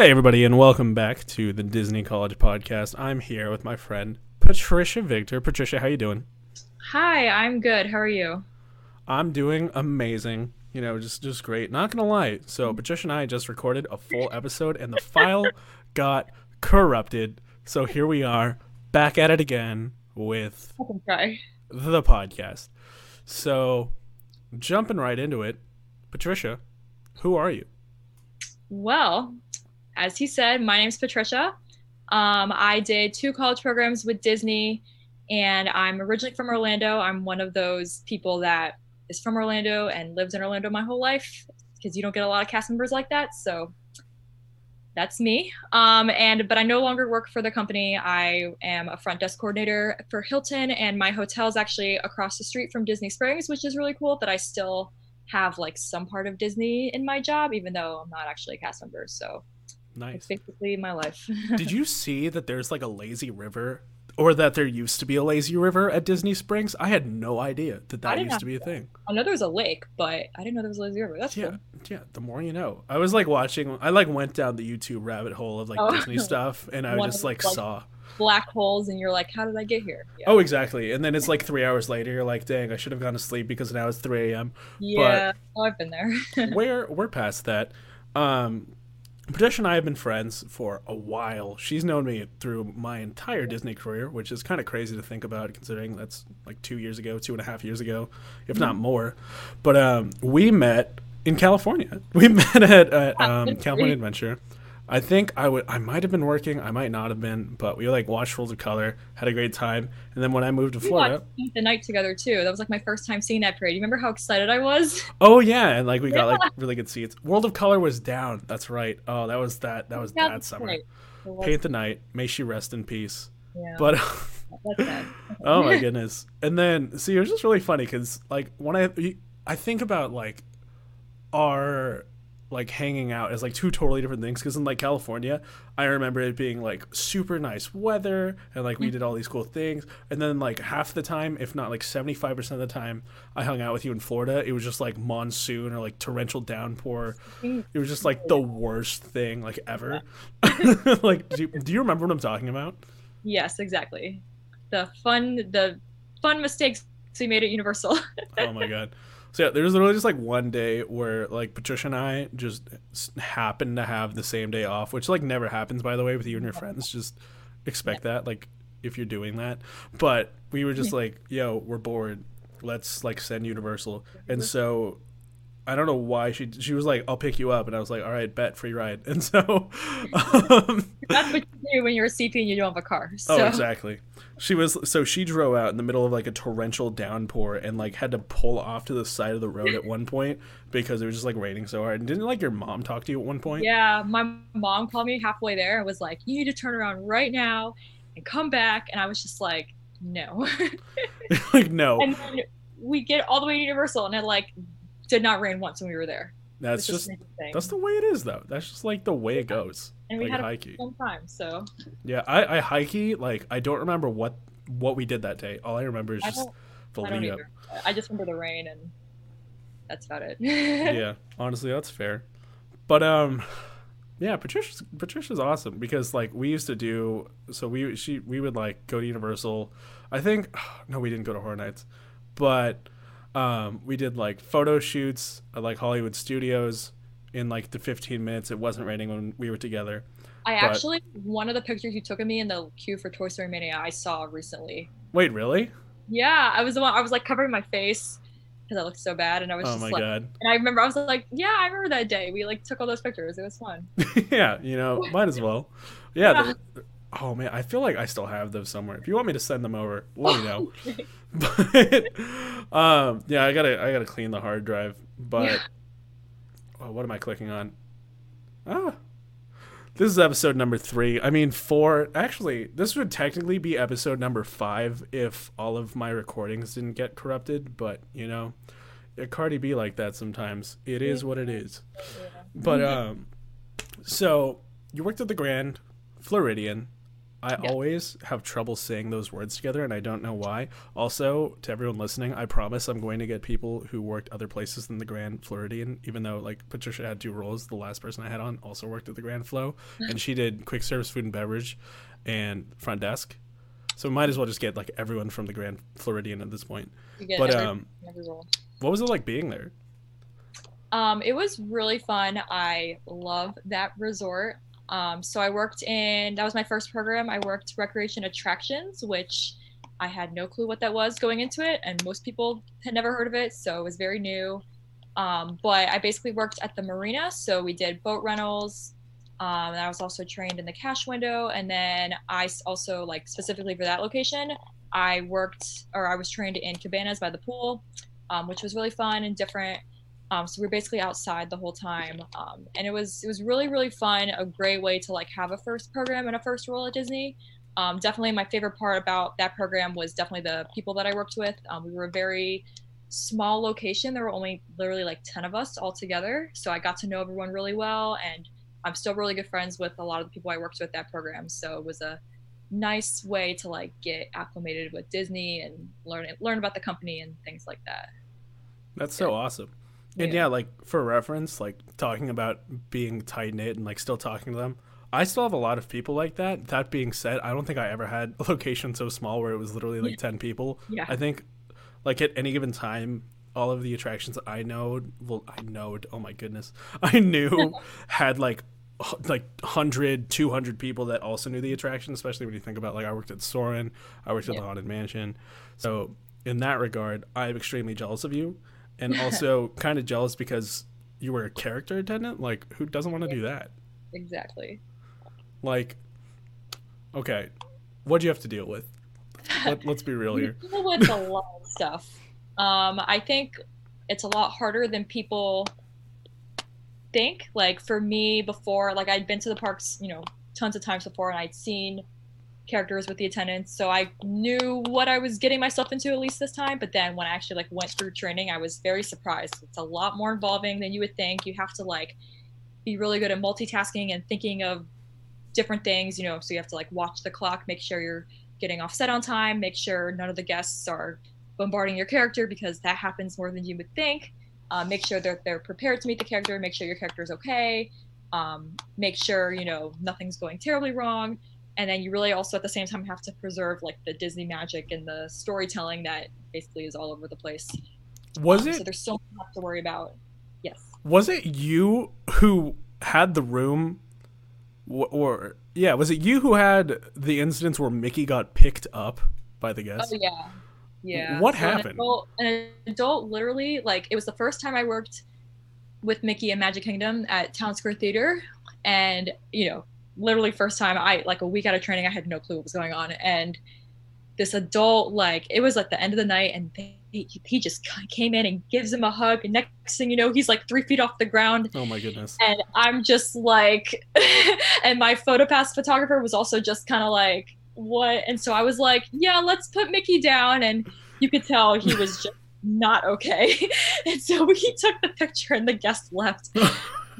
Hey, everybody, and welcome back to the Disney College Podcast. I'm here with my friend Patricia Victor. Patricia, how you doing? Hi, I'm good. How are you? I'm doing amazing. You know, just just great. Not gonna lie. So Patricia and I just recorded a full episode, and the file got corrupted. So here we are, back at it again with oh, I the podcast. So jumping right into it, Patricia, who are you? Well, as he said, my name's Patricia. Um, I did two college programs with Disney, and I'm originally from Orlando. I'm one of those people that is from Orlando and lives in Orlando my whole life because you don't get a lot of cast members like that. So that's me. Um, and but I no longer work for the company. I am a front desk coordinator for Hilton, and my hotel is actually across the street from Disney Springs, which is really cool. That I still have like some part of Disney in my job, even though I'm not actually a cast member. So Nice. it's basically my life. Did you see that there's like a lazy river or that there used to be a lazy river at Disney Springs? I had no idea that that used to be a thing. I know there was a lake, but I didn't know there was a lazy river. That's Yeah, cool. yeah. The more you know. I was like watching. I like went down the YouTube rabbit hole of like Oh. Disney stuff, and I One just like like, saw. Black holes, and you're like, how did I get here? Yeah. Oh, exactly. And then it's like three hours later. You're like, dang, I should have gone to sleep because now it's three a.m. yeah. Oh, I've been there. we're we're past that. Um, Patricia and I have been friends for a while. She's known me through my entire Disney career, which is kind of crazy to think about, considering that's like two years ago, two and a half years ago, if not more. But um, we met in California. We met at, at um, California. Adventure. I think I would, I might have been working, I might not have been, but we like watched Worlds of Color, had a great time, and then when I moved to we Florida, watched the night together too. That was like my first time seeing that parade. You remember how excited I was? Oh yeah, and like we got like really good seats. World of Color was down. That's right. Oh, that was that. That was Yeah, that summer. right. Paint the night. May she rest in peace. yeah, But oh my goodness. And then see, it was just really funny because like when I I think about like our like hanging out as like two totally different things because in like California I remember it being like super nice weather and like we mm. did all these cool things. And then like half the time if not like 75% of the time I hung out with you in Florida it was just like monsoon or like torrential downpour. It was just like the worst thing like ever. Like do you, do you remember what I'm talking about? Yes, exactly. The fun, the fun mistakes we made at Universal. oh my god. So yeah, there was literally just like one day where like Patricia and I just happened to have the same day off, which like never happens by the way with you and your friends. Just expect that like if you're doing that. But we were just like, yo, we're bored. Let's like send Universal. And so I don't know why she she was like, I'll pick you up, and I was like, all right, bet free ride. And so, um, That's what you do when you're a CP and you don't have a car. So Oh, exactly. She was so she drove out in the middle of like a torrential downpour and like had to pull off to the side of the road at one point because it was just like raining so hard. And didn't like your mom talk to you at one point? Yeah, my mom called me halfway there and was like, "You need to turn around right now and come back." And I was just like, "No." like no, and then we get all the way to Universal, and it like did not rain once when we were there. that's It's just that's the way it is though. That's just like the way it goes. And we like had a fun time. So Yeah, I I hikey like I don't remember what what we did that day. All I remember is I just the I lead up. I just remember the rain, and that's about it. yeah, honestly, that's fair. But um, yeah, Patricia's Patricia's awesome because like we used to do. So we she we would like go to Universal. I think no, we didn't go to Horror Nights, but um, we did like photo shoots at like Hollywood Studios in like the 15 minutes it wasn't raining when we were together. I But- actually one of the pictures you took of me in the queue for Toy Story Mania I saw recently. Wait, really? Yeah, I was the one. I was like covering my face because I looked so bad, and I was Oh just my like, god. and I remember I was like, yeah, I remember that day. We like took all those pictures. It was fun. yeah, you know, might as well. Yeah. Yeah. the- oh man, I feel like I still have those somewhere. If you want me to send them over, let me know. but um, yeah, I gotta I gotta clean the hard drive. But. Oh, what am I clicking on? Ah, this is episode number three. I mean, four. Actually, this would technically be episode number five if all of my recordings didn't get corrupted. But you know, it Cardi B like that sometimes. It is what it is. But um, so you worked at the Grand Floridian. I Yeah. always have trouble saying those words together, and I don't know why. Also, to everyone listening, I promise I'm going to get people who worked other places than the Grand Floridian, even though like Patricia had two roles. The last person I had on also worked at the Grand Flow, and she did quick service food and beverage and front desk. So we might as well just get like everyone from the Grand Floridian at this point. But every- um, every what was it like being there? Um, it was really fun. I love that resort. Um, so I worked in that was my first program. I worked recreation attractions, which I had no clue what that was going into it, and most people had never heard of it, so it was very new. Um, but I basically worked at the marina, so we did boat rentals. Um, and I was also trained in the cash window, and then I also like specifically for that location, I worked or I was trained in cabanas by the pool, um, which was really fun and different. Um, so we were basically outside the whole time, um, and it was it was really really fun. A great way to like have a first program and a first role at Disney. Um, definitely, my favorite part about that program was definitely the people that I worked with. Um, we were a very small location. There were only literally like ten of us all together, so I got to know everyone really well, and I'm still really good friends with a lot of the people I worked with that program. So it was a nice way to like get acclimated with Disney and learn learn about the company and things like that. That's so awesome. And Yeah. yeah, like for reference, like talking about being tight knit and like still talking to them. I still have a lot of people like that. That being said, I don't think I ever had a location so small where it was literally like 10 people. Yeah. I think like at any given time, all of the attractions that I know, well, I know, oh my goodness, I knew had like like 100 200 people that also knew the attraction especially when you think about like i worked at Soarin' i worked at the haunted mansion so in that regard i'm extremely jealous of you and also kind of jealous because you were a character attendant like who doesn't want to do that Exactly. like okay what'd you have to deal with Let, let's be real here deal with a lot of stuff. Um, I think it's a lot harder than people think. Like for me, before, like I'd been to the parks, you know, tons of times before, and I'd seen characters with the attendants, so I knew what I was getting myself into at least this time. But then when I actually like went through training, I was very surprised. It's a lot more involving than you would think. You have to like be really good at multitasking and thinking of different things, you know. So you have to like watch the clock, make sure you're getting offset on time, make sure none of the guests are bombarding your character because that happens more than you would think. Uh, make sure that they're prepared to meet the character, make sure your character is okay, um, make sure you know nothing's going terribly wrong, and then you really also at the same time have to preserve like the Disney magic and the storytelling that basically is all over the place. was Um, So there's so much to worry about. Yes. was it you who had the room wh- or yeah was it you who had the incidents where mickey got picked up by the guests Oh yeah, yeah. What So an happened? adult- An adult, literally, like it was the first time I worked with Mickey in Magic Kingdom at Town Square Theater, and you know, literally first time I like a week out of training, I had no clue what was going on, and this adult, like it was like the end of the night, and they, he, he just came in and gives him a hug, and next thing you know, he's like three feet off the ground, oh my goodness and I'm just like, and my PhotoPass photographer was also just kind of like, what? And so I was like, yeah, let's put Mickey down. And you could tell he was just not okay. And so we took the picture and the guest left.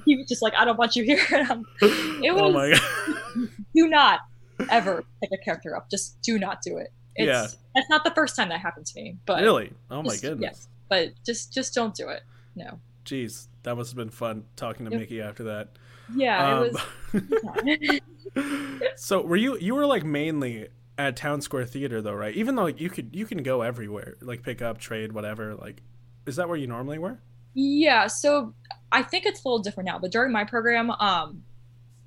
He was just like, I don't want you here. It oh was- my god do not ever pick a character up. Just do not do it. It's, Yeah. That's not the first time that happened to me, but really oh my just- goodness yes. but just just don't do it. No. Jeez, that must have been fun talking to. Mickey after that. Yeah, it Um, was. so were you you were like mainly at Town Square Theater though, right? Even though like, you could you can go everywhere, like pick up, trade, whatever. Like, is that where you normally were? Yeah, so I think it's a little different now, but during my program, um,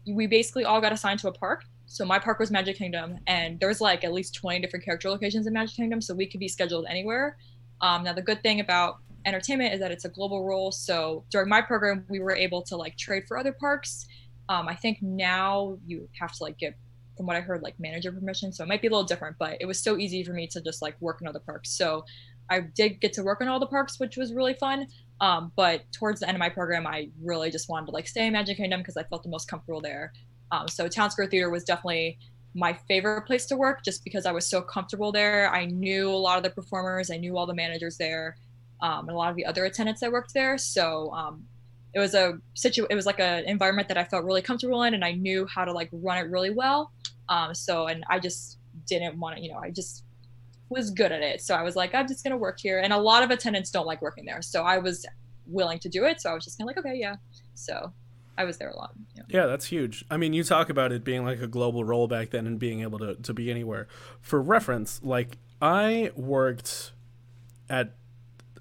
we basically all got assigned to a park. So my park was Magic Kingdom, and there's like at least 20 different character locations in Magic Kingdom, so we could be scheduled anywhere. Um, now the good thing about entertainment is that it's a global role. So during my program, we were able to like trade for other parks. Um, I think now you have to like get, from what I heard, like manager permission. So it might be a little different, but it was so easy for me to just like work in other parks. So I did get to work on all the parks, which was really fun. Um, but towards the end of my program, I really just wanted to like stay in Magic Kingdom because I felt the most comfortable there. Um, so Town Square Theater was definitely my favorite place to work just because I was so comfortable there. I knew a lot of the performers, I knew all the managers there, um, and a lot of the other attendants that worked there. So um, it was a situ it was like an environment that I felt really comfortable in, and I knew how to like run it really well. Um, so and I just didn't want to, you know, I just was good at it. So I was like, I'm just gonna work here. And a lot of attendants don't like working there. So I was willing to do it. So I was just kind of like, okay, yeah. So I was there a lot. Yeah. yeah, that's huge. I mean, you talk about it being like a global role back then and being able to, to be anywhere. For reference, like I worked at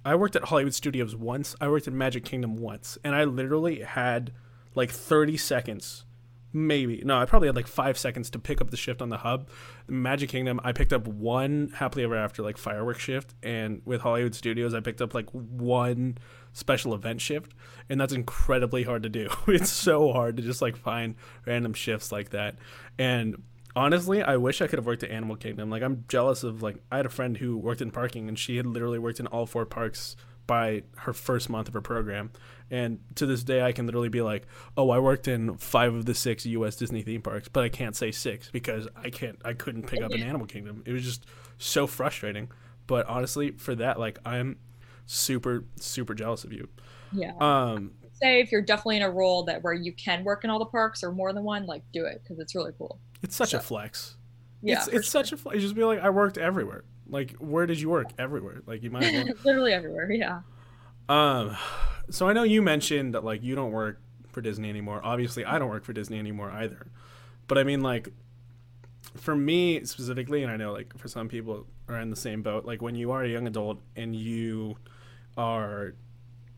I worked at Hollywood Studios once. I worked at Magic Kingdom once, and I literally had like 30 seconds maybe. No i probably had like five seconds to pick up the shift on the hub. Magic kingdom i picked up one happily ever after like fireworks shift and with hollywood studios i picked up like one special event shift and that's incredibly hard to do. It's so hard to just like find random shifts like that. And honestly i wish i could have worked at animal kingdom. Like i'm jealous of like i had a friend who worked in parking and she had literally worked in all four parks by her first month of her program and to this day, I can literally be like, "Oh, I worked in five of the six U.S. Disney theme parks," but I can't say six because I can't. I couldn't pick up an Animal Kingdom. It was just so frustrating. But honestly, for that, like, I'm super, super jealous of you. Yeah. Um. Say if you're definitely in a role that where you can work in all the parks or more than one, like, do it because it's really cool. It's such so. a flex. Yeah. It's, it's sure. such a flex. You just be like, I worked everywhere. Like, where did you work? Everywhere. Like, you might. Well. Literally everywhere. Yeah. Um so I know you mentioned that like you don't work for Disney anymore. Obviously, I don't work for Disney anymore either. But I mean like for me specifically and I know like for some people are in the same boat, like when you are a young adult and you are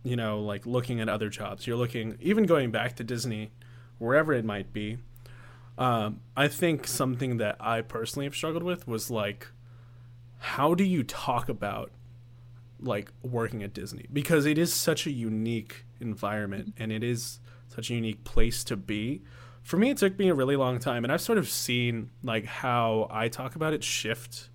you know like looking at other jobs, you're looking even going back to Disney wherever it might be. Um, I think something that I personally have struggled with was like how do you talk about like working at Disney because it is such a unique environment and it is such a unique place to be. For me, it took me a really long time, and I've sort of seen like how I talk about it shift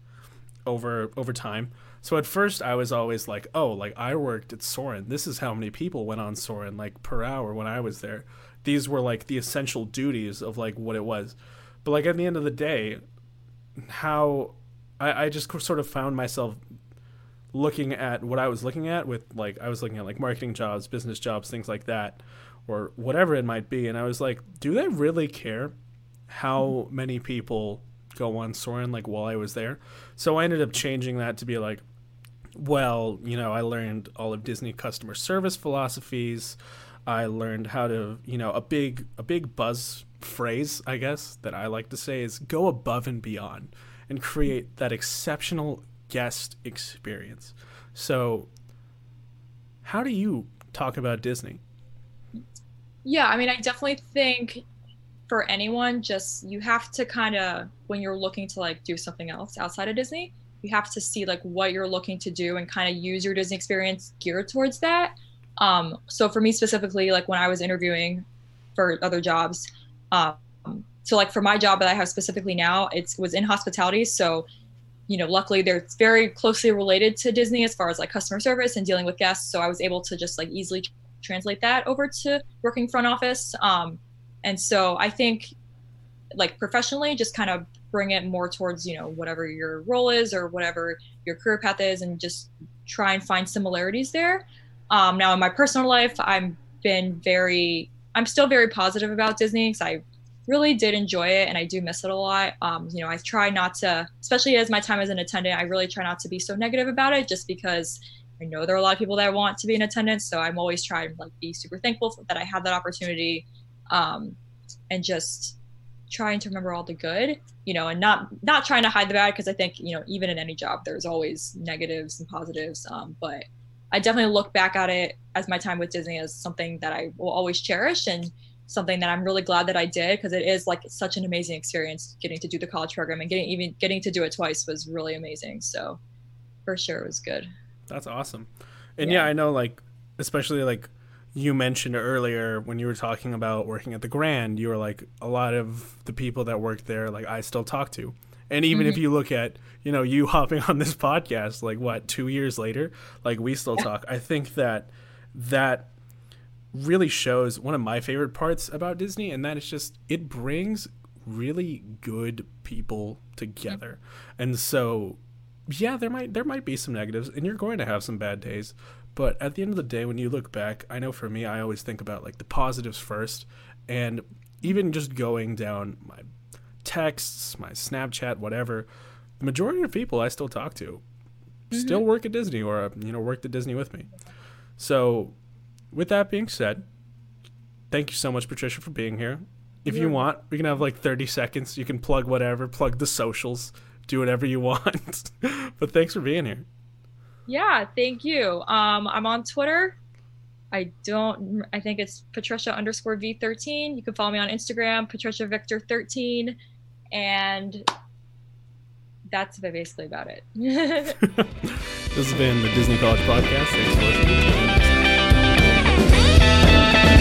over over time. So at first, I was always like, "Oh, like I worked at Soarin'. This is how many people went on Soarin' like per hour when I was there. These were like the essential duties of like what it was." But like at the end of the day, how I, I just sort of found myself looking at what I was looking at with like I was looking at like marketing jobs, business jobs, things like that, or whatever it might be, and I was like, do they really care how many people go on Soarin' like while I was there? So I ended up changing that to be like, well, you know, I learned all of Disney customer service philosophies. I learned how to, you know, a big a big buzz phrase, I guess, that I like to say is go above and beyond and create that exceptional guest experience. So, how do you talk about Disney? Yeah, I mean, I definitely think for anyone, just you have to kind of, when you're looking to like do something else outside of Disney, you have to see like what you're looking to do and kind of use your Disney experience geared towards that. Um, so for me specifically, like when I was interviewing for other jobs, um, so like for my job that I have specifically now, it was in hospitality. So you know, luckily they're very closely related to Disney as far as like customer service and dealing with guests. So I was able to just like easily translate that over to working front office. Um, and so I think like professionally, just kind of bring it more towards, you know, whatever your role is or whatever your career path is and just try and find similarities there. Um, now in my personal life, I've been very, I'm still very positive about Disney because I really did enjoy it and I do miss it a lot. Um, you know, I try not to, especially as my time as an attendant, I really try not to be so negative about it just because I know there are a lot of people that want to be in attendance. So I'm always trying to like be super thankful that I have that opportunity um, and just trying to remember all the good, you know, and not not trying to hide the bad because I think, you know, even in any job, there's always negatives and positives. Um, but I definitely look back at it as my time with Disney as something that I will always cherish and something that I'm really glad that I did because it is like such an amazing experience getting to do the college program and getting even getting to do it twice was really amazing. So for sure it was good. That's awesome. And yeah, yeah I know like especially like you mentioned earlier when you were talking about working at the Grand, you were like a lot of the people that worked there like I still talk to. And even mm-hmm. if you look at, you know, you hopping on this podcast like what, 2 years later, like we still talk. I think that that really shows one of my favorite parts about Disney, and that is just it brings really good people together. And so, yeah, there might there might be some negatives, and you're going to have some bad days. But at the end of the day, when you look back, I know for me, I always think about like the positives first, and even just going down my texts, my Snapchat, whatever, the majority of people I still talk to mm-hmm. still work at Disney or you know worked at Disney with me. So, with that being said, thank you so much, Patricia, for being here. If you You're- want, we can have like 30 seconds. You can plug whatever, plug the socials, do whatever you want. but thanks for being here. Yeah, thank you. Um, I'm on Twitter. I don't. I think it's Patricia underscore V13. You can follow me on Instagram, Patricia Victor 13, and that's basically about it. this has been the Disney College Podcast. Thanks for listening. Thank you.